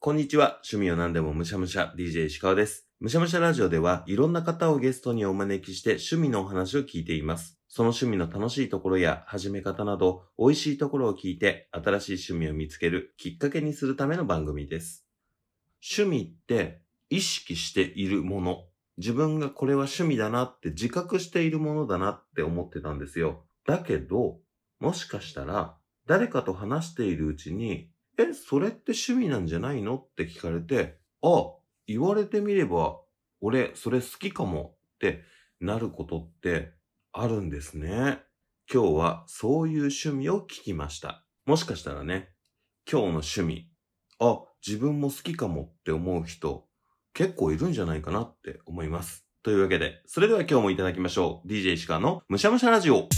こんにちは。趣味を何でもむしゃむしゃ DJ 石川です。むしゃむしゃラジオではいろんな方をゲストにお招きして趣味のお話を聞いています。その趣味の楽しいところや始め方など美味しいところを聞いて新しい趣味を見つけるきっかけにするための番組です。趣味って意識しているもの。自分がこれは趣味だなって自覚しているものだなって思ってたんですよ。だけど、もしかしたら誰かと話しているうちにえ、それって趣味なんじゃないの？って聞かれて、あ、言われてみれば、俺、それ好きかもってなることってあるんですね。今日はそういう趣味を聞きました。もしかしたらね、今日の趣味、あ、自分も好きかもって思う人、結構いるんじゃないかなって思います。というわけで、それでは今日もいただきましょう。DJ 石川のむしゃむしゃラジオ。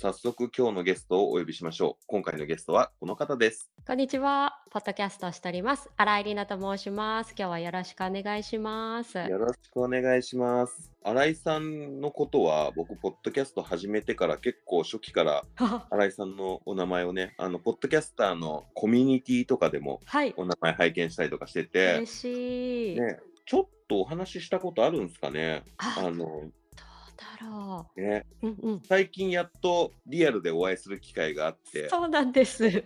早速今日のゲストをお呼びしましょう。今回のゲストはこの方です。こんにちは。ポッドキャストをしております。新井里奈と申します。今日はよろしくお願いします。よろしくお願いします。新井さんのことは僕、ポッドキャスト始めてから結構初期から 新井さんのお名前をね、あの、ポッドキャスターのコミュニティとかでもはい。お名前拝見したりとかしてて嬉、しい。ね、ちょっとお話ししたことあるんですかね？あ、あの、だろね、う。うんうん。最近やっとリアルでお会いする機会があって、そうなんです。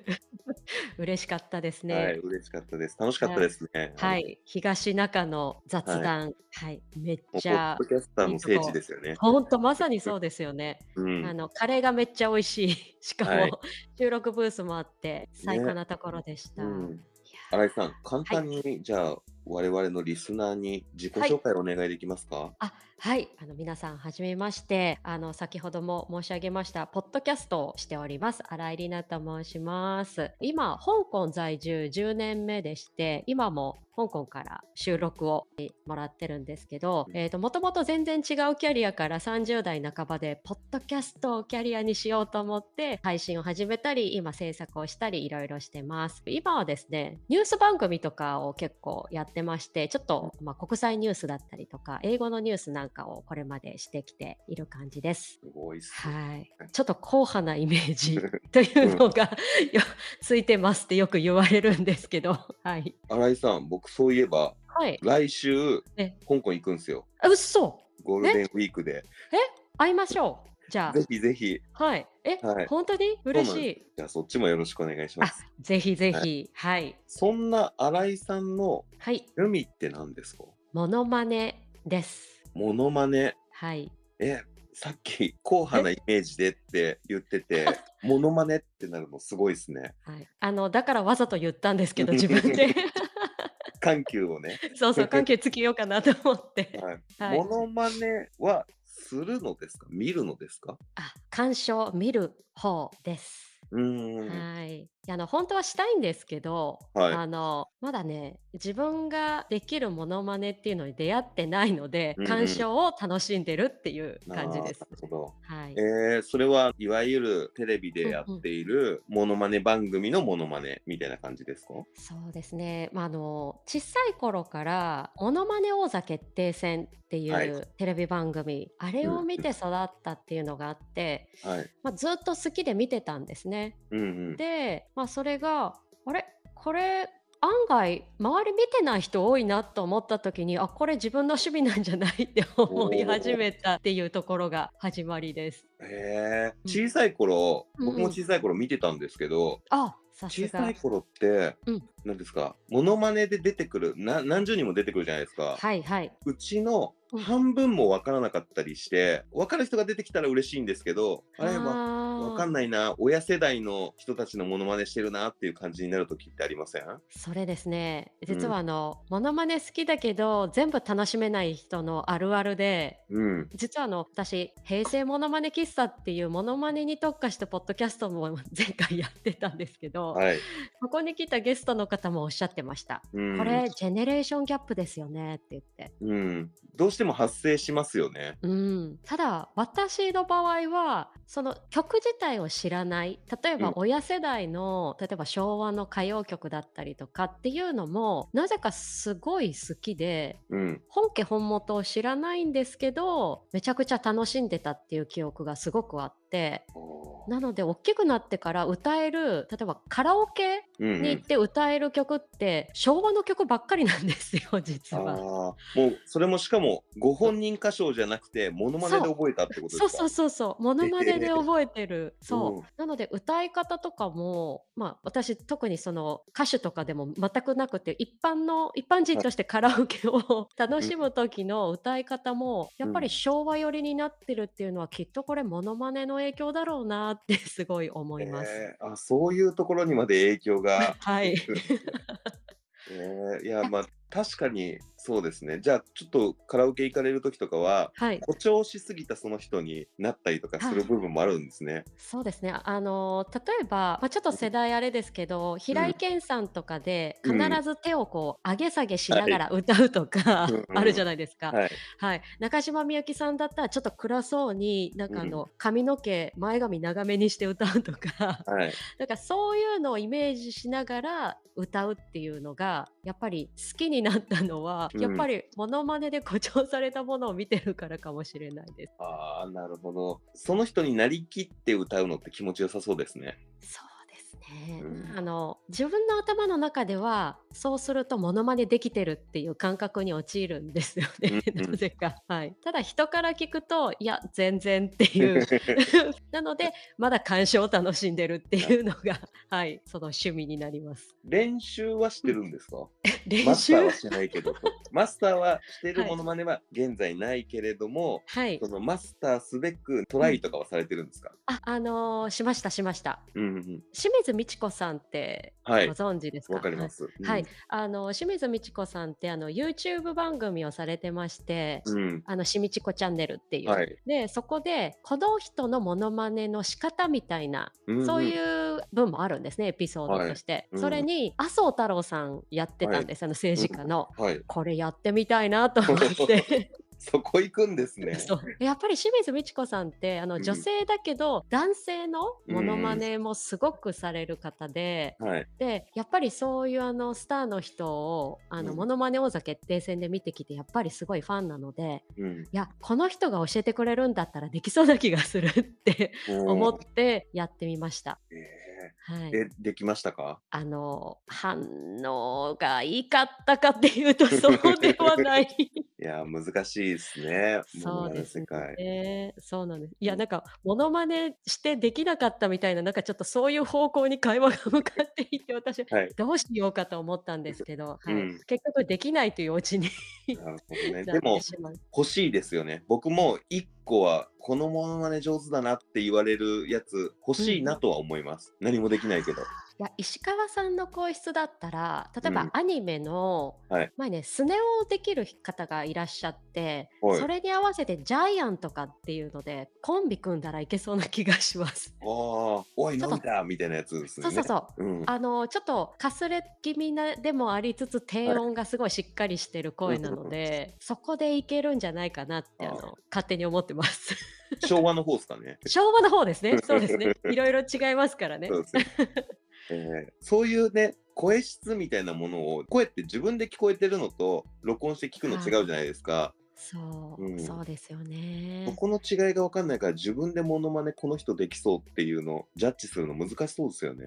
嬉しかったですはい、ね。嬉しかったです。楽しかったですね。は。い。東中の雑談。はい。めっポちゃッド。キャスターの聖地ですよね。本当まさにそうですよね。うん。あのカレーがめっちゃ美味しい。しかも、はい収録ブースもあって最高なところでした。うん新井さん、簡単に、じゃあ、我々のリスナーに自己紹介をお願いできますか、あはい。あの皆さんはじめまして。あの先ほども申し上げましたポッドキャストをしております新井里奈と申します。今香港在住10年目でして今も香港から収録をもらってるんですけど、えー、ともともと全然違うキャリアから30代半ばでポッドキャストをキャリアにしようと思って配信を始めたり今制作をしたりいろいろしてます。今はですねニュース番組とかを結構やってましてちょっと、まあ、国際ニュースだったりとか英語のニュースなんかをこれまでしてきている感じです。すごいっす。はい、ちょっと硬派なイメージ というのが、よついてますってよく言われるんですけど、はい。新井さん、僕そういえば、はい。来週え、香港行くんですよ。あ、嘘ゴールデンウィークで。会いましょう。じゃぜひぜひ、あ、はい。え、はい本当に？嬉しい。じゃあそっちもよろしくお願いしまあす。、ぜひぜひ。はい。そんな新井さんのはい。趣味って何ですか？モノマネです。モノマネ。はい。え、さっき、硬派なイメージでって言ってて、モノマネってなるのすごいですね。はい。あの、だからわざと言ったんですけど、自分で。緩急をね。そうそう、関係つけようかなと思って。はい。はいモノマネはするのですか？見るのですか？あ、鑑賞、見る方です。うーん。はい。いやあの本当はしたいんですけど、はいあのまだね自分ができるモノマネっていうのに出会ってないので、うんうん鑑賞を楽しんでるっていう感じですあー。なるほど。はい。えー、それはいわゆるテレビでやっているモノマネ番組のモノマネみたいな感じですか？そうですね。まああの小さい頃からモノマネ王座決定戦っていはいうテレビ番組、あれを見て育ったっていうのがあって、はい。まあずっと好きで見てたんですね。うんうん。で、まあ、それがあれ？これ案外周り見てない人多いなと思った時にあこれ自分の趣味なんじゃないって思い始めたっていうところが始まりです。へえうん。小さい頃、うん。うん僕も小さい頃見てたんですけど、あさす小がさい頃って、うん。何ですかモノマネで出てくるな何十人も出てくるじゃないですか、はいはい。うちのうん。半分も分からなかったりして分かる人が出てきたら嬉しいんですけどあれは分かんいないな。親世代の人たちのモノマネしてるなっていう感じになる時ってありません？それですね。実はあの、モノマネ好きだけど全部楽しめない人のあるあるでうん。実はあの私平成モノマネ喫茶っていうモノマネに特化したポッドキャストも 前回やってたんですけど、はい、ここに来たゲストの方もおっしゃってました。うん、これジェネレーションギャップですよねって言って。うん、どうしても発生しますよね。うん、ただ私の場合はその曲自体を知らない例えばうん親世代の、例えば昭和の歌謡曲だったりとかっていうのもなぜかすごい好きでうん本家本元を知らないんですけどめちゃくちゃ楽しんでたっていう記憶がすごくあって。ておー。なので大きくなってから歌える例えばカラオケうんうん。に行って歌える曲って昭和の曲ばっかりなんですよ実は。もうそれもしかもご本人歌唱じゃなくてモノマネで覚えたってことですか？そう。そうそうそうモノマネで覚えてる。そう、うんなので歌い方とかもまあ私特にその歌手とかでも全くなくて一般の一般人としてカラオケを 楽しむ時の歌い方もやっぱり昭和寄りになってるっていうのはきっとこれモノマネの影響だろうなって すごい思います。え。ーあそういうところにまで影響が。はい。え。ーいやまあ確かにそうですね。じゃあちょっとカラオケ行かれる時とかははい。誇張しすぎたその人になったりとかする部分もあるんですね。そうですね。あの例えば、まあ、ちょっと世代あれですけど、平井堅さんとかで必うん。ず手をこう上げ下げしながら歌うとか、うんうん。あるじゃないですか。はい、はい、中島みゆきさんだったらちょっと暗そうになんかあの、髪の毛前髪長めにして歌うとか。はい、なんかそういうのをイメージしながら歌うっていうのがやっぱり好きになったのは、うんやっぱりモノマネで誇張されたものを見てるからかもしれないです。ああなるほどその人になりきって歌うのって気持ちよさそうですね。そうね、うん。あの自分の頭の中ではそうするとモノマネできてるっていう感覚に陥るんですよね、うんうん。なぜか、はい、ただ人から聞くといや全然っていう。なのでまだ鑑賞を楽しんでるっていうのが、はい、その趣味になります。練習はしてるんですか？練マスター習はしないけど。マスターはしてるはい。モノマネは現在ないけれども、はい。そのマスターすべくトライとかはされてるんですか、ああのーしましたしました。うんうんうん、清水美智子さんってはい。ご存知ですか、わかります。はい、あの清水美智子さんってあの YouTube 番組をされてまして、うん。あのしみちこチャンネルっていう、はい。でそこでこの人のモノマネの仕方みたいな、うんそういう分もあるんですねエピソードとして、うん。それに麻生太郎さんやってたんです、あの政治家の、はい。これやってみたいなと思って そこ行くんですね。そうやっぱり清水美智子さんってあのうん女性だけど、男性のモノマネもすごくされる方で、はい。でやっぱりそういうあのスターの人をあの、うんモノマネ王座決定戦で見てきてやっぱりすごいファンなのでうん。いやこの人が教えてくれるんだったらできそうな気がするって思ってやってみました。えはいー、え、できましたか？あの反応がいいかったかっていうとそうではない。いや、難しいですね。そうです。ね。そうなんです。いやなんかモノマネしてできなかったみたいななんかちょっとそういう方向に会話が向かっていて私はい。どうしようかと思ったんですけど、はいうん結局できないというオチに なるほどね。なでも。欲しいですよね。僕も一個は、このモノマネ上手だなって言われるやつ、欲しいなとは思います。何もできないけど。いや石川さんの声質だったら例えばうんアニメの、はい前ねスネ夫できる方がいらっしゃって、はいそれに合わせてジャイアンとかっていうのでコンビ組んだらいけそうな気がします。ああ、おい、飲んだみたいなやつですよね。そうそうそう。うん。あのちょっとかすれ気味なでもありつつ低音がすごいしっかりしてる声なので、そこでいけるんじゃないかなってああの勝手に思ってます。昭和の方ですかね。昭和の方ですね。そうですね。いろいろ違いますからねそ。うですね。えーそういうね、声質みたいなものを、声って自分で聞こえてるのと、録音して聞くの違うじゃないですか。そう、うんそうですよね。そこの違いが分かんないから、自分でモノマネこの人できそうっていうのをジャッジするの難しそうですよね。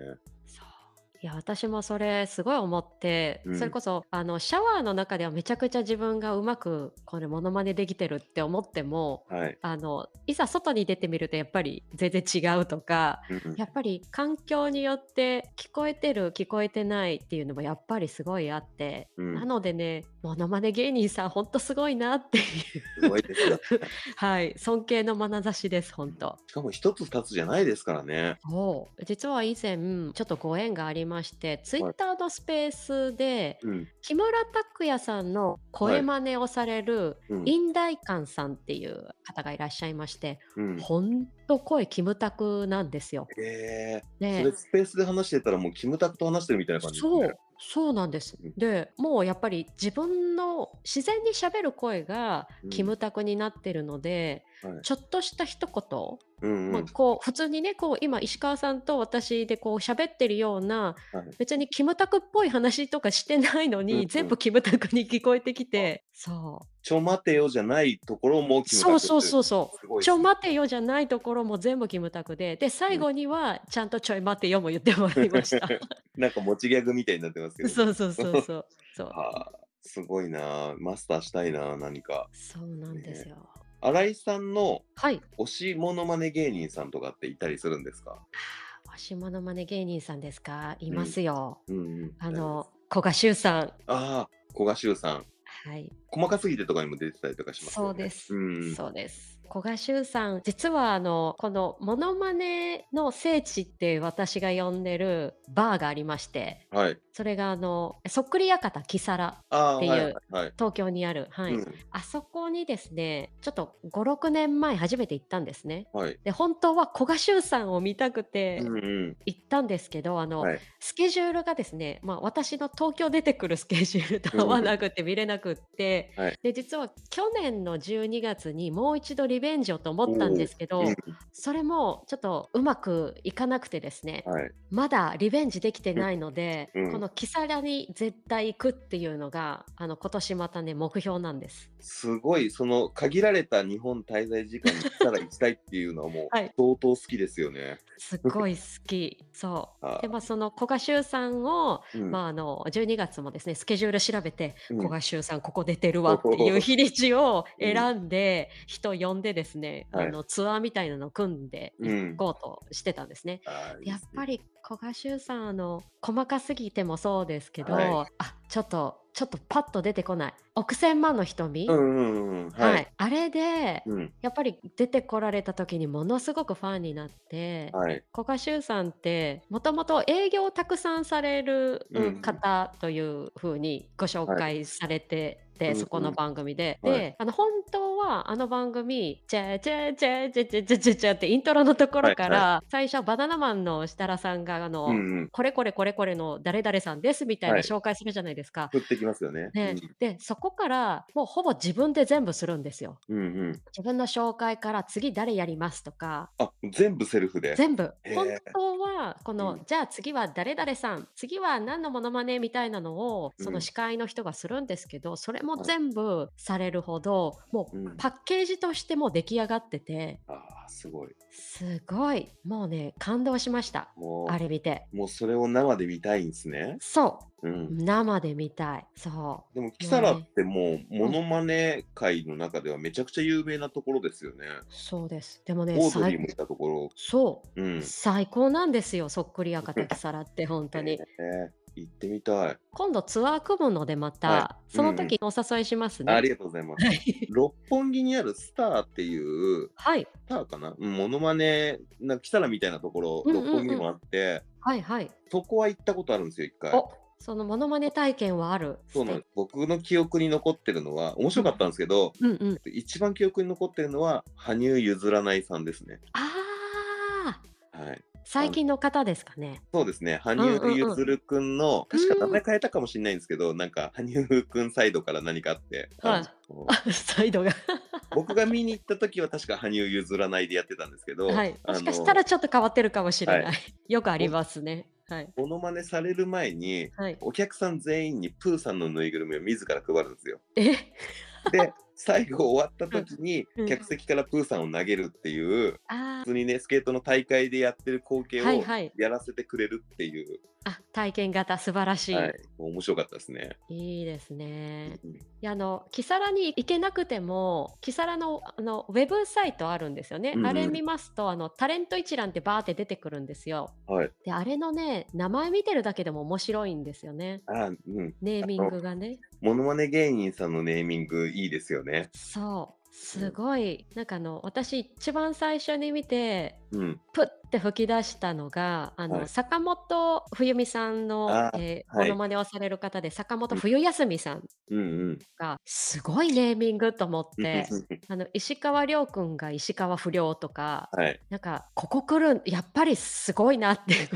いや私もそれすごい思って、うんそれこそあのシャワーの中ではめちゃくちゃ自分がうまくこれモノマネできてるって思ってもはい。あのいざ外に出てみるとやっぱり全然違うとかうんやっぱり環境によって聞こえてる聞こえてないっていうのもやっぱりすごいあって、うんなのでねモノマネ芸人さんほんとすごいなっていうすごいですよ。はい尊敬の眼差しです本当。しかも一つ二つじゃないですからね。そう実は以前ちょっとご縁がありましてツイッターのスペースで、うん。木村拓哉さんの声真似をされる、うん。インダイカンさんっていう方がいらっしゃいまして、うん、ほんと声キムタクなんですよ。えー、そでれスペースで話してたらもうキムタクと話してるみたいな感じですね。そうそうなんですうん。で、もうやっぱり自分の自然に喋る声がうんキムタクになってるので、はいちょっとした一言、うんうん。まあ、こう普通にねこう今石川さんと私でこう喋ってるようなはい別にキムタクっぽい話とかしてないのに、うんうん全部キムタクに聞こえてきてそうちょ待てよじゃないところもキムタクそうそうそうそう。ちょ待てよじゃないところも全部キムタクで、で最後にはちゃんとちょい待てよも言ってもらいました。なんか持ちギャグみたいになってますけど。そうそうそうそう。そう はあ、すごいな。マスターしたいな、何か。そうなんですよ。新井さんのはい。推しモノマネ芸人さんとかっていたりするんですか？推しモノマネ芸人さんですか？いますよ。うんうん。あの、古賀修さん。ああ、古賀修さん。はい。細かすぎてとかにも出てたりとかしますよね。そうです。うん。そうです。古賀修さん、実はあの、このモノマネの聖地って私が呼んでるバーがありまして、はい。それがあの、そっくり館キサラ、っていうはいはいはい。東京にある。はい。うんあそこにですね、ちょっと5、6年前初めて行ったんですね。はい。で、本当は古賀修さんを見たくてうんうん。行ったんですけど、あの、はい。スケジュールがですね、まあ、私の東京出てくるスケジュールと合わなくて見れなくって、はいで実は去年の12月にもう一度リベンジをと思ったんですけど、うんそれもちょっとうまくいかなくてですね、はい。まだリベンジできてないので、うんこのキサラに絶対行くっていうのがあの今年またね目標なんです。すごい、その限られた日本滞在時間に来たら行きたいっていうのはもう はい相当好きですよね。すっごい好き。そあう。で、まあ、その古賀修さんを、うんまあ、あの12月もですねスケジュール調べて、うん古賀修さんここ出てるわっていう日にちを選んで、人呼んでですね、はいあのツアーみたいなのを組んでうん。行こうとしてたんですね。やっぱり古賀修さんあの細かすぎてもそうですけど、はい。あちょっとちょっとパッと出てこない億千万の瞳、うんうんうん。はい、はい。あれで、うん。やっぱり出てこられた時にものすごくファンになって、はい。古賀修さんってもともと営業をたくさんされるうんうん方というふうにご紹介されてて、うんうんそこの番組で、はいであの本当はあの番組「チャチャチャチャチャチャチャチャ」ってイントロのところから、は最初バナナマンの設楽さんがあの、うんうん。これこれこれこれの誰々さんですみたいなはい紹介するじゃないですか。降ってきますよね。ねでそこからもうほぼ自分で全部するんですよ。うん。うんうん。自分の紹介から次誰やりますとかあ、全部セルフで。全部本当はこの、うんじゃあ次は誰々さん次は何のモノマネみたいなのをその司会の人がするんですけど、それも全部されるほどもううんパッケージとしても出来上がっててああ、すごい。すごい。もうね感動しました。もあれ見て。う、もうそれを生で見たいんですね。そう。う、ん。生で見たい。そでも、キサラってもう、モノマネ界の中ではめちゃくちゃ有名なところですよね。うそうです。でもねオードリー最もいたところ。そう。うん。最高なんですよそっくり赤滝皿って本当に。え。ー行ってみたい。今度ツアー組むのでまた、はその時お誘いしますね、ありがとうございます。はい。六本木にあるスターっていう、はい。スターかな？うんモノマネ、なんかキサラみたいなところ、うんうんうん。六本木にもあって、はいはい。そこは行ったことあるんですよ、一回。おそのモノマネ体験はある？そうなんです。僕の記憶に残ってるのは、面白かったんですけど、うんうん一番記憶に残ってるのは、羽生結らないさんですね。あー。はい。最近の方ですかね。そうですね、羽生結弦くんの、確か名前変えたかもしれないんですけど、なんか、羽生くんサイドから何かあって、はい。サイドが。僕が見に行った時は確か羽生結らないでやってたんですけど、はい。もしかしたらちょっと変わってるかもしれない、はよくありますね。はい。モノマネされる前に、はい。お客さん全員にプーさんのぬいぐるみを自ら配るんですよ。え？で、最後終わった時にうん、客席からプーさんを投げるっていう、あ普通にね、スケートの大会でやってる光景をはいはい。やらせてくれるっていう、ーあ体験型素晴らしい、はい、面白かったですね。い、いですね。うんいやあのキサラに行けなくてもキサラのあのウェブサイトあるんですよね、うんうん。あれ見ますとあのタレント一覧ってバーって出てくるんですよ。はい。であれのね名前見てるだけでも面白いんですよね。あ、うん。ネーミングがね。モノマネ芸人さんのネーミングいいですよね。そう。すごい。なんかあの私一番最初に見てうん。プッて吹き出したのがあの、はい。坂本冬美さんのあ、えーはい。モノマネをされる方で坂本冬休みさん。がすごいネーミングと思ってあの石川遼君が石川不良とかはい。なんかここ来るやっぱりすごいなって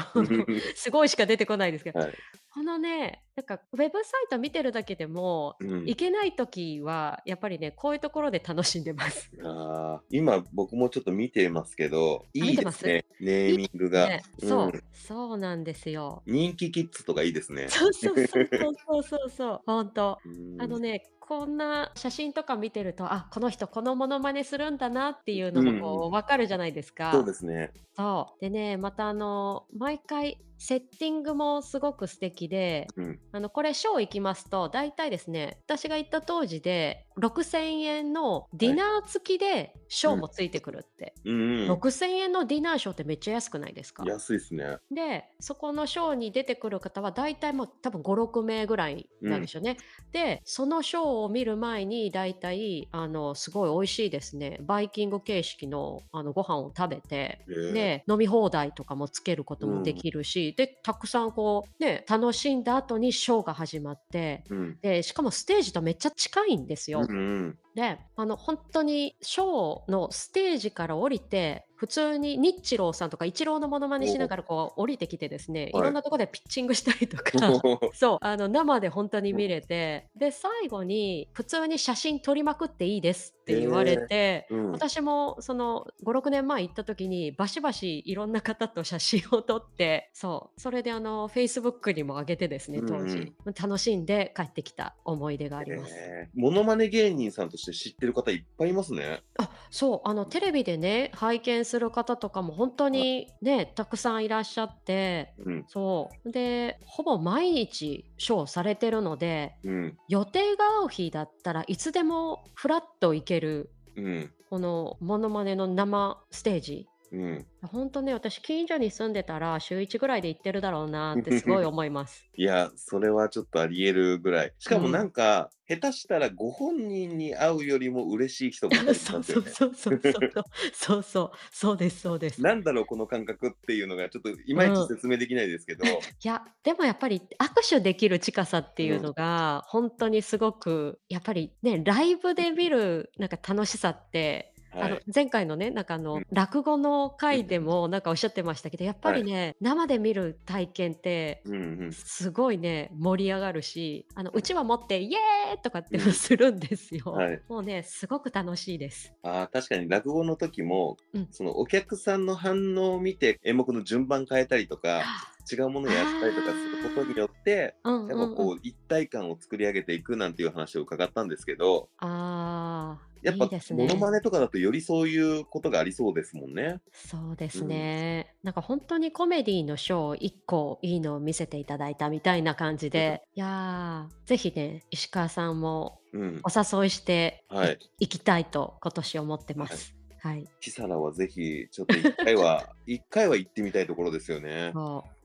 すごいしか出てこないですけど、はい。このねなんかウェブサイト見てるだけでもうんいけない時はやっぱりねこういうところで楽しんでます。あー今僕もちょっと見てますけど、いいですね、ネーミングが。ね、そう、んそうなんですよ。人気キッズとかいいですね。そうそうそうそうそうそう 本当。うんあのねこんな写真とか見てるとあこの人このモノマネするんだなっていうのもこう、分かるじゃないですか。そうですね。そうでねまたあの毎回セッティングもすごく素敵でうん。あのこれショー行きますと大体ですね私が行った当時で6000円のディナー付きでショーもついてくるって、うん、うん。6000円のディナーショーってめっちゃ安くないですか？安いですね。でそこのショーに出てくる方は大体もう多分56名ぐらいなんでしょうね、でそのショーを見る前に大体あのすごい美味しいですねバイキング形式のあのご飯を食べてへーで飲み放題とかもつけることもできるし、でたくさんこうね楽しんだ後にショーが始まってうん。でしかもステージとめっちゃ近いんですよ。うんうん。であの本当にショーのステージから降りて普通に日チローさんとかイチローのモノマネしながらこう降りてきてですね、はい。いろんなところでピッチングしたりとか そうあの生で本当に見れてで最後に普通に写真撮りまくっていいですって言われて、うん。私もその56年前行った時にバシバシいろんな方と写真を撮ってそうそれであのフェイスブックにも上げてですね当時、楽しんで帰ってきた思い出があります。えー。モノマネ芸人さんとして知ってる方いっぱいいますね。あそうあのテレビでね拝見する方とかも本当にねたくさんいらっしゃってうん。そうでほぼ毎日ショーされてるのでうん。予定が合う日だったらいつでもフラッと行けるうん。このモノマネの生ステージうん。本当ね私近所に住んでたら週1ぐらいで行ってるだろうなってすごい思います。いや、それはちょっとあり得るぐらい。しかもうんなんか、下手したらご本人に会うよりも嬉しい人もいたりしそうますよね。そうそうそうそうそうそうそうですそうです。なんだろう、この感覚っていうのが、ちょっといまいち説明できないですけど、いやでもやっぱり握手できる近さっていうのが、本当にすごくやっぱりねライブで見るなんか楽しさって、あのはい。前回のねなんかあの、うん。落語の回でもなんかおっしゃってましたけどやっぱりね、生で見る体験って。すごいね盛り上がるしあのうちわ持ってイエーイとかってもするんですよ、はい。もうねすごく楽しいです。ああ、確かに落語の時も、うん。そのお客さんの反応を見て演目の順番変えたりとか、違うものをやったりとかすることによって、うんうんうん。やっぱこう一体感を作り上げていくなんていう話を伺ったんですけど、あーやっぱいいですね。モノマネとかだとよりそういうことがありそうですもんね。そうですね、なんか本当にコメディのショー1個いいのを見せていただいたみたいな感じで、いやーぜひね石川さんもうん。お誘いしていはい。行きたいと今年思ってます。はい、キサラはぜひちょっと一回は 一回は行ってみたいところですよね。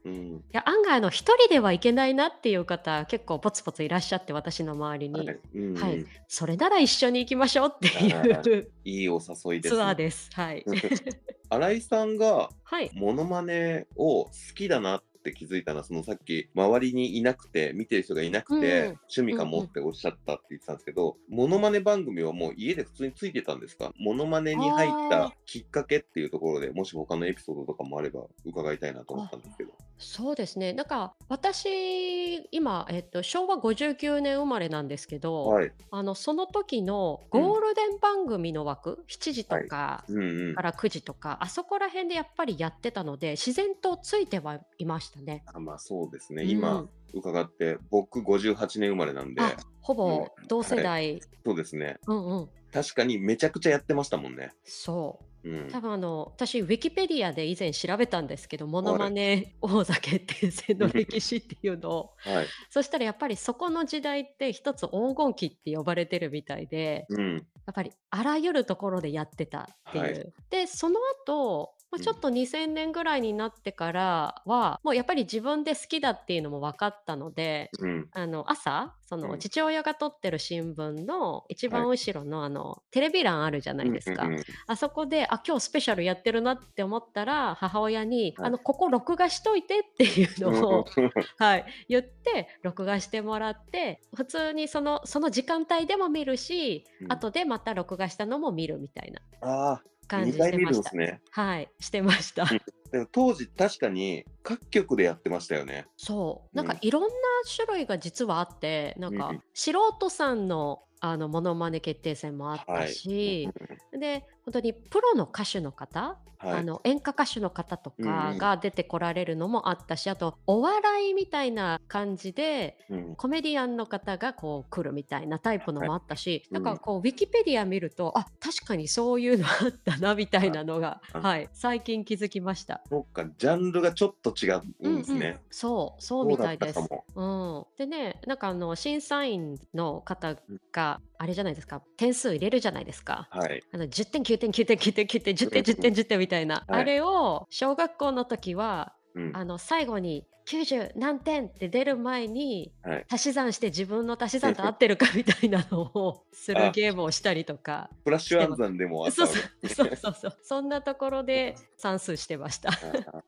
そううん。いや案外あの一人では行けないなっていう方結構ポツポツいらっしゃって私の周りに、はい。うん、はいそれなら一緒に行きましょうっていあういいお誘いです、ツアーです。はい、新井さんがはい、モノマネを好きだなって気づいたのは、そのさっき周りにいなくて、見てる人がいなくて、うん趣味かもっておっしゃったって言ってたんですけど、モノマネ番組はもう家で普通についてたんですか？モノマネに入ったきっかけっていうところで、もし他のエピソードとかもあれば伺いたいなと思ったんですけど。そうですね。なんか私今、えっと、昭和59年生まれなんですけど、はい。あのその時のゴールデン番組の枠、7時とかうんうん。か。ら9時とか、あそこら辺でやっぱりやってたので自然とついてはいましたね。あまあそうですね。うん今伺って、僕58年生まれなんで、あほぼ同世代、そうですね。うんうん確かにめちゃくちゃやってましたもんね。そううん。多分あの私ウィキペディアで以前調べたんですけど「モノマネ王座決定戦の歴史」っていうのを はい。そしたらやっぱりそこの時代って一つ黄金期って呼ばれてるみたいでうん。やっぱりあらゆるところでやってたっていう。はいでその後もうちょっと2000年ぐらいになってからは、もうやっぱり自分で好きだっていうのも分かったので、うん。あの朝そうのん。父親が撮ってる新聞の一番はい後ろのあのテレビ欄あるじゃないですか。あそこであ今日スペシャルやってるなって思ったら母親に、はい。あのここ録画しといてっていうのを、うん。はい、言って録画してもらって普通にそのその時間帯でも見るし、うん。後でまた録画したのも見るみたいな。ああ、感じ2回見してました。ね。はいしてました。でも当時確かに各局でやってましたよね。そうなんかうんいろんな種類が実はあってなんかうん素人さんのあのモノマネ決定戦もあったし、で本当にプロの歌手の方、はい。あの演歌歌手の方とうんうんかが出てこられるのもあったし、あとお笑いみたいな感じでうんコメディアンの方がこう来るみたいなタイプのもあったし、はいなんかこうウィキペディア見るとあ確かにそういうのあったなみたいなのが、あはい、最近気づきました。そっか、ジャンルがちょっと違うんですうんうんね。そうそうみたいです。うん、でねなんかあの審査員の方があれじゃないですか点数入れるじゃないですか。はい。あの10点9点9点9点9点10点10点10点みたいな、はいあれを小学校の時はうん。あの最後に90何点って出る前にはい。足し算して自分の足し算と合ってるかみたいなのをするあゲームをしたりとかフラッシュ暗算でもあったそうそうそうそうそんなところで算数してました。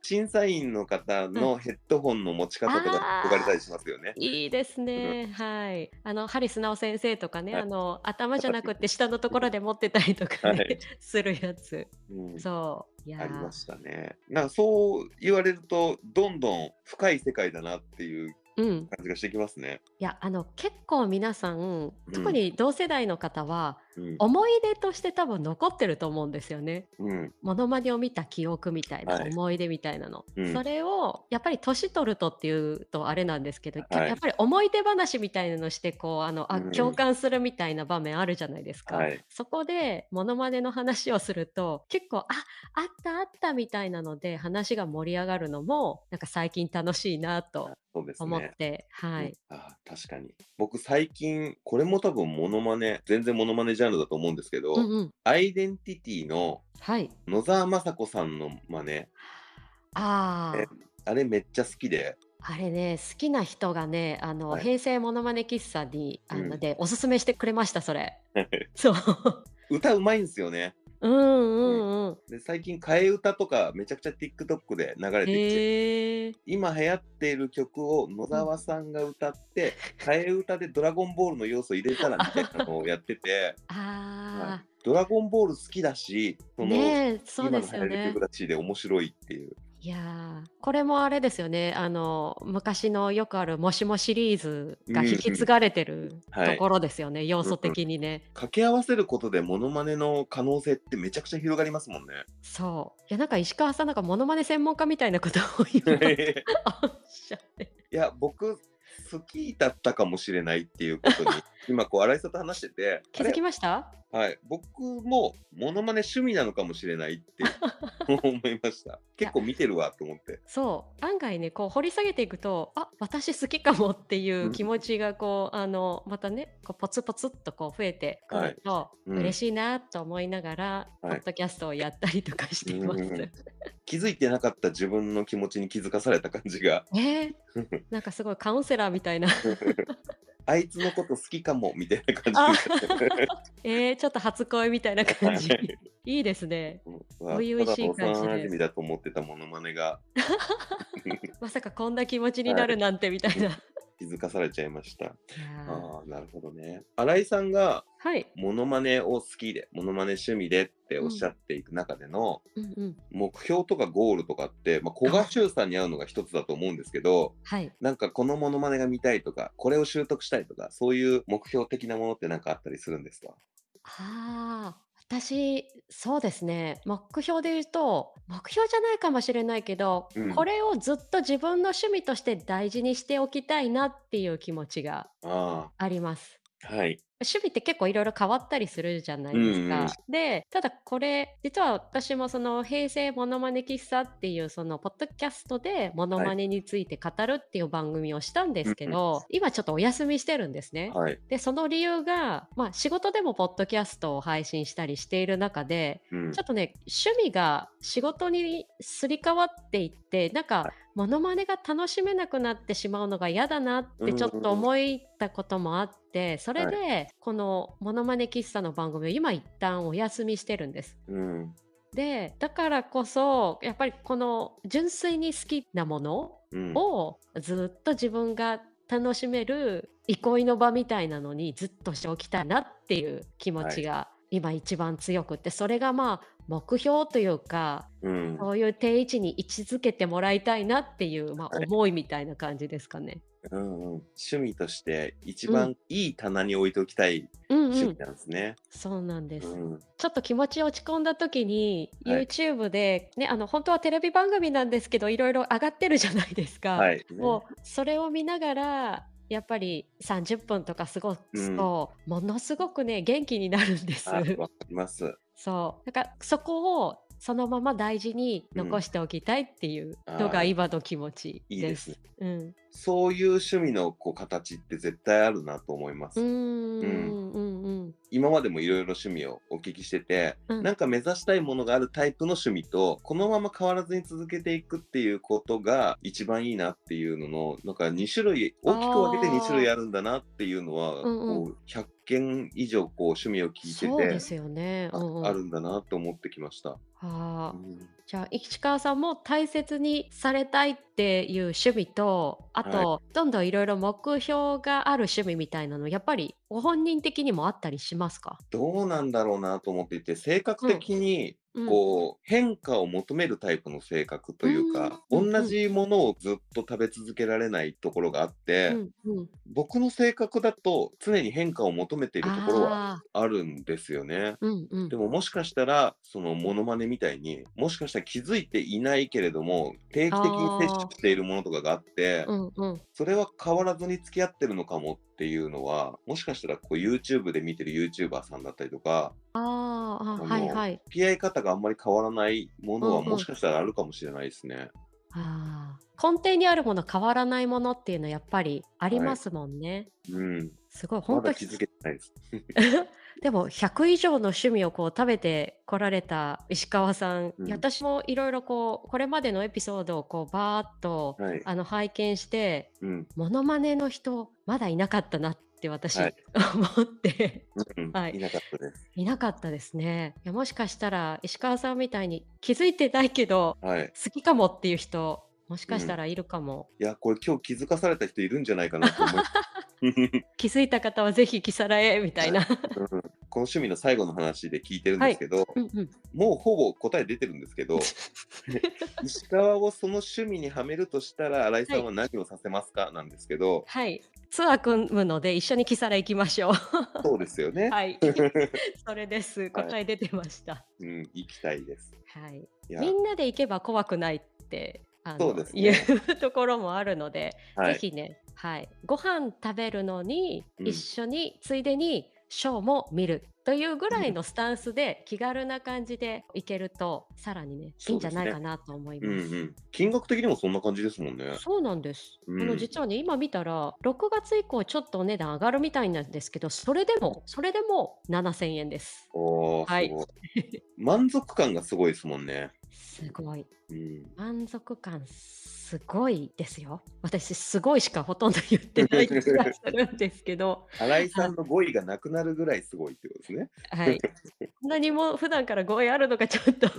審査員の方のヘッドホンの持ち方とかあー言われたりしますよね。いいですね。はい。あの、ハリス直先生とかね、はいあの、頭じゃなくて下のところで持ってたりとかね、はい するやつ。うんそう。ありましたね。なんかそう言われるとどんどん深い世界だなっていううん。感じがしてきますね。いや、あの、結構皆さん、特に同世代の方は、うん。思い出として多分残ってると思うんですよね。うん。モノマネを見た記憶みたいな、はい。思い出みたいなの、うん。それをやっぱり年取るとっていうとあれなんですけど、はい。やっぱり思い出話みたいなのしてこうあのあ、うん。共感するみたいな場面あるじゃないですか、はい。そこでモノマネの話をすると結構ああったあったみたいなので話が盛り上がるのもなんか最近楽しいなとそうです思っね。て、はい、うん。あー確かに。僕最近これも多分モノマネ全然モノマネジャンルだと思うんですけど、うんうん。アイデンティティのはい。野沢雅子さんの真似。あー。えあれめっちゃ好きで。あれね好きな人がねあの、はい。平成モノマネ喫茶にあの、うん。でおすすめしてくれましたそれ。そう。歌うまいんですよね。うん。うんうん。で最近替え歌とかめちゃくちゃ TikTok で流れてきてへえ。今流行っている曲を野沢さんが歌って、替え歌でドラゴンボールの要素入れたらみたいなのをやってて、あドラゴンボール好きだし、あ。その、ねえ、そう今ですよねの流行り曲。だしで面白いっていう。いやーこれもあれですよね。あの昔のよくあるもしもシリーズが引き継がれてるはいところですよね。要素的にね。掛け合わせることでモノマネの可能性ってめちゃくちゃ広がりますもんね。そう。いやなんか石川さんなんかモノマネ専門家みたいなことを今 おっしゃって。いや、僕、好きだったかもしれないっていうことに、今、こう、新井さんと話してて、気づきました？はい、僕もモノマネ趣味なのかもしれないって 思いました。結構見てるわと思って。そう案外ねこう掘り下げていくとあ私好きかもっていう気持ちがこうあのまたねこうポツポツっとこう増えてくると、うん嬉しいなと思いながら、はいポッドキャストをやったりとかしています。うん気づいてなかった自分の気持ちに気づかされた感じが、えー なんかすごいカウンセラーみたいな。あいつのこと好きかもみたいな感あじ。で。えー、ちょっと初恋みたいな感じ。はい。いいですね。うん初々しい感じでだと思ってたモノマネが。まさかこんな気持ちになるなんてみたいな、気づかされちゃいました。ああ、なるほどね。新井さんがはい、モノマネを好きで、モノマネ趣味でっておっしゃっていく中での、目標とかゴールとかって、まあ、古賀修さんに会うのが一つだと思うんですけど、はい。なんかこのモノマネが見たいとか、これを習得したいとか、そういう目標的なものって何かあったりするんですか？ああ、私、そうですね。目標で言うと、目標じゃないかもしれないけど、うんこれをずっと自分の趣味として大事にしておきたいなっていう気持ちがああります。あ、はい。趣味って結構いろいろ変わったりするじゃないですか。で、ただこれ、実は私もその平成モノマネ喫茶っていうそのポッドキャストでモノマネについて語るっていう番組をしたんですけど、今ちょっとお休みしてるんですね。はい。で、その理由が、まあ仕事でもポッドキャストを配信したりしている中で、うん。ちょっとね、趣味が仕事にすり替わっていって、なんか、モノマネが楽しめなくなってしまうのが嫌だなってちょっと思ったこともあって、それで、このモノマネ喫茶の番組を今一旦お休みしてるんです。うん。で、だからこそ、やっぱりこの純粋に好きなものうん。をずっと自分が楽しめる憩いの場みたいなのにずっとしておきたいなっていう気持ちが今一番強くって、それがまあ目標というか、うん。そういう定位置に位置づけてもらいたいなっていう、まあ、はい思いみたいな感じですかね。うんうん。趣味として一番いい棚に置いておきたいうんうん趣味、なんですね。そうなんです。うん。ちょっと気持ち落ち込んだ時に、はい YouTube で、ね、あの本当はテレビ番組なんですけどいろいろ上がってるじゃないですか。はい。もうそれを見ながらやっぱり30分とか過ごすと、ものすごくね元気になるんです。あ、わかります。そうだからそこをそのまま大事に残しておきたいっていうのが今の気持ちいいで。です。うん、そういう趣味のこう形って絶対あるなと思います。うーんうんうん今までもいろいろ趣味をお聞きしてて、うんなんか目指したいものがあるタイプの趣味とこのまま変わらずに続けていくっていうことが一番いいなっていうののなんか2種類大きく分けて2種類あるんだなっていうのは、うんうんこう100件以上こう趣味を聞いててそうですよね。あうんうんあるんだなと思ってきました。あーうん。じゃあ市川さんも大切にされたいっていう趣味とあと、どんどんいろいろ目標がある趣味みたいなのやっぱりご本人的にもあったりしますか、どうなんだろうなと思っていて性格的にうんこう変化を求めるタイプの性格というか、同じものをずっと食べ続けられないところがあって、僕の性格だと常に変化を求めているところはああるんですよね。でももしかしたらそのモノマネみたいにもしかしたら気づいていないけれども定期的に摂取しているものとかがあってそれは変わらずに付き合ってるのかもっていうのはもしかしたらこう YouTube で見てる YouTuber さんだったりとかあーあはいはい。付き合い方があんまり変わらないものはうんうん。もしかしたらあるかもしれないですね。あー。根底にあるもの変わらないものっていうのはやっぱりありますもんね。うん、すごいま本当に。だ気づけてないです。でも100以上の趣味をこう食べてこられた石川さん、うん。私もいろいろこうこれまでのエピソードをこうバーッと、はい。あの拝見してうん、モノマネの人まだいなかったなって私、はい。思って。うん、はい。いなかったです。いなかったですね。いやもしかしたら石川さんみたいに気づいてないけどはい。好きかもっていう人もしかしたらいるかも、いや、これ今日気づかされた人いるんじゃないかなと思い 気づいた方はぜひキサラへみたいな、うんこの趣味の最後の話で聞いてるんですけど、うんうん、もうほぼ答え出てるんですけど、石川をその趣味にはめるとしたら、新井さんは何をさせますか？なんですけど、はいツアー組むので一緒にキサラ行きましょうそうですよね。はい。それです。答え出てました。うん、行きたいです。はい。みんなで行けば怖くないって。あのそうですねいうところもあるので、はいぜひね、はい、ご飯食べるのにうん一緒に、ついでにショーも見るというぐらいのスタンスで気軽な感じで行けるとさらにねいいんじゃないかなと思います。うんうん。金額的にもそんな感じですもんね。そうなんです、うんあの実はね今見たら6月以降ちょっとお値段上がるみたいなんですけどそれでもそれでも7000円ですおー、はい。満足感がすごいですもんね。すごいうん。満足感すごいですよ。私すごいしかほとんど言って ない気がするんですけど。新井さんの語彙がなくなるぐらいすごいってことですね。はい。何も普段から語彙あるのかちょっと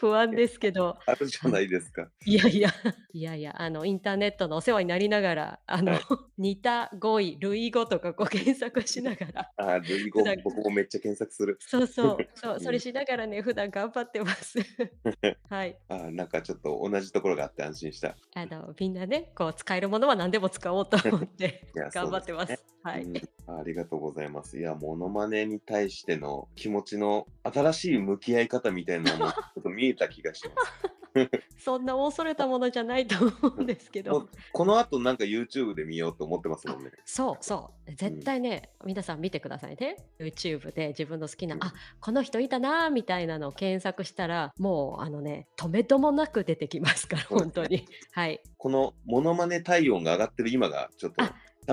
不安ですけどあるじゃないですか。いやいやいやいやあのインターネットのお世話になりながらあの、はい似た語彙類語とかこう検索しながら あー、類語僕もめっちゃ検索する。そうそう、そうう、んそれしながらね、普段頑張ってます。はい、あーなんかちょっと同じところがあって安心した。あの、みんなね、こう使えるものは何でも使おうと思って頑張ってます。はい、うんありがとうございます。いや、モノマネに対しての気持ちの新しい向き合い方みたいなのもちょっと見えた気がします。そんな恐れたものじゃないと思うんですけどもう。この後なんか YouTube で見ようと思ってますもんね。そうそう。絶対ね、皆さん見てくださいね。YouTube で自分の好きな、うんあこの人いたなーみたいなのを検索したら、もうあのね、止めどもなく出てきますから、本当に。はい。このモノマネ体温が上がってる今がちょっと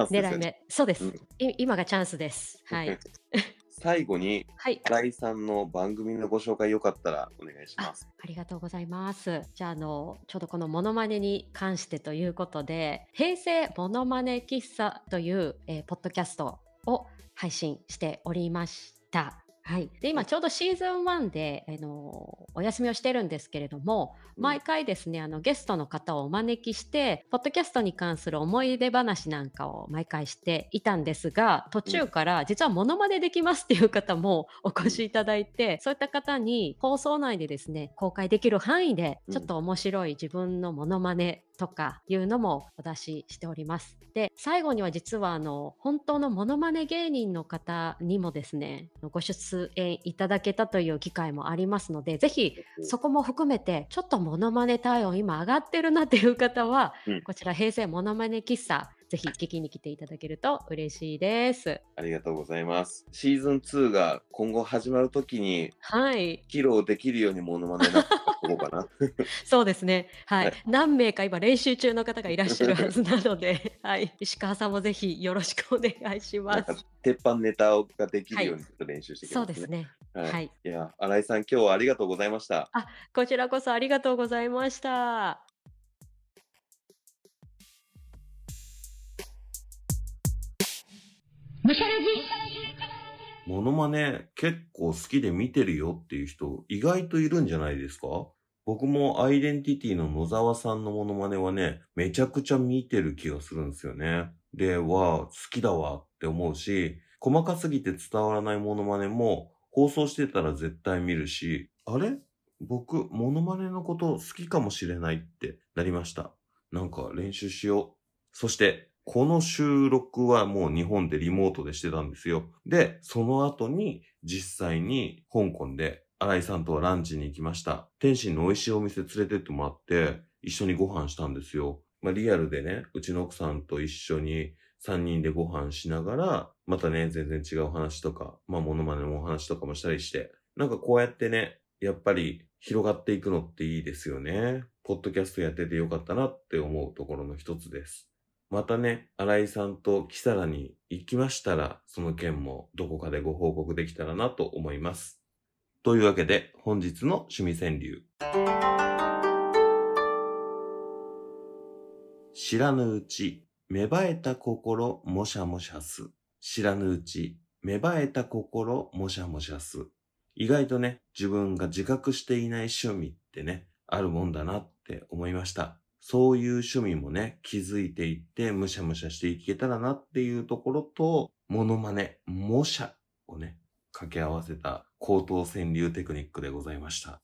狙い目。そうです、うんい今がチャンスです。はい。最後にはい。新井さんの番組のご紹介よかったらお願いしあます。ありがとうございます。じゃあ、あの、ちょうどこのモノマネに関してということで、平成モノマネ喫茶という、えーポッドキャストを配信しておりました。はい、で今ちょうどシーズン1で、あのお休みをしてるんですけれども毎回ですねあのゲストの方をお招きしてポッドキャストに関する思い出話なんかを毎回していたんですが途中から実はモノマネできますっていう方も お越しいただいてそういった方に放送内でですね公開できる範囲でうん。ちょっと面白い自分のモノマネとかいうのもお出ししております。で最後には実はあの本当のモノマネ芸人の方にもですねご出演いただけたという機会もありますのでぜひそこも含めてちょっとモノマネ体温今上がってるなっていう方は、うんこちら平成モノマネ喫茶ぜひ聞きに来ていただけると嬉しいです。ありがとうございます。シーズン2が今後始まるときにはい、披露できるようにモノマネになこうかな。そうですね。はい、はい何名か今練習中の方がいらっしゃるはずなので、はい、石川さんもぜひよろしくお願いします。鉄板ネタができるようにちょっと練習してきそますね。うですね。はい。はい、いや、新井さん、今日はありがとうございました。こちらこそありがとうございました。むしゃらじモノマネ結構好きで見てるよっていう人意外といるんじゃないですか？僕もアイデンティティの野沢さんのモノマネはね、めちゃくちゃ見てる気がするんですよね。で、わあ、好きだわって思うし、細かすぎて伝わらないモノマネも放送してたら絶対見るし、あれ？僕、モノマネのこと好きかもしれないってなりました。なんか練習しよう。そして、この収録はもう日本でリモートでしてたんですよ。で、その後に実際に香港で新井さんとはランチに行きました。天津の美味しいお店連れてってもらって一緒にご飯したんですよ。まあリアルでね、うちの奥さんと一緒に3人でご飯しながら、またね、全然違う話とか、まあモノマネのお話とかもしたりして、なんかこうやってね、やっぱり広がっていくのっていいですよね。ポッドキャストやっててよかったなって思うところの一つです。またね、新井さんとキサラに行きましたら、その件もどこかでご報告できたらなと思います。というわけで、本日の趣味川柳。知らぬうち、芽生えた心もしゃもしゃす。知らぬうち、芽生えた心もしゃもしゃす。意外とね、自分が自覚していない趣味ってね、あるもんだなって思いました。そういう趣味もね、気づいていって、むしゃむしゃしていけたらなっていうところと、モノマネ、模写をね、掛け合わせた高等川柳テクニックでございました。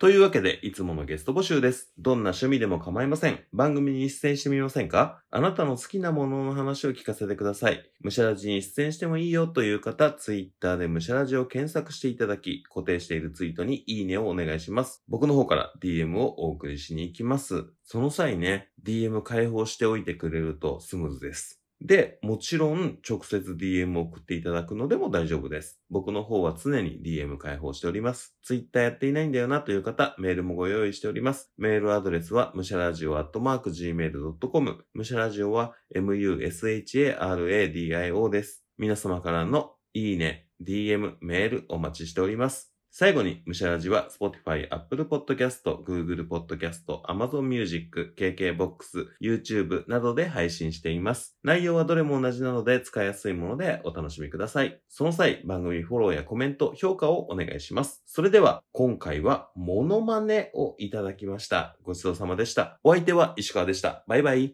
というわけで、いつものゲスト募集です。どんな趣味でも構いません。番組に出演してみませんか？あなたの好きなものの話を聞かせてください。むしゃらじに出演してもいいよという方、ツイッターでむしゃらじを検索していただき、固定しているツイートにいいねをお願いします。僕の方から DM をお送りしに行きます。その際ね、DM 開放しておいてくれるとスムーズです。で、もちろん直接 DM を送っていただくのでも大丈夫です。僕の方は常に DM 開放しております。Twitter やっていないんだよなという方、メールもご用意しております。メールアドレスは、むしゃらじお gmail.com。むしゃらじおは、musharadio です。皆様からのいいね、DM、メールお待ちしております。最後に、むしゃらじは Spotify、Apple Podcast、Google Podcast、Amazon Music、KKBOX、YouTube などで配信しています。内容はどれも同じなので使いやすいものでお楽しみください。その際、番組フォローやコメント、評価をお願いします。それでは、今回はモノマネをいただきました。ごちそうさまでした。お相手は石川でした。バイバイ。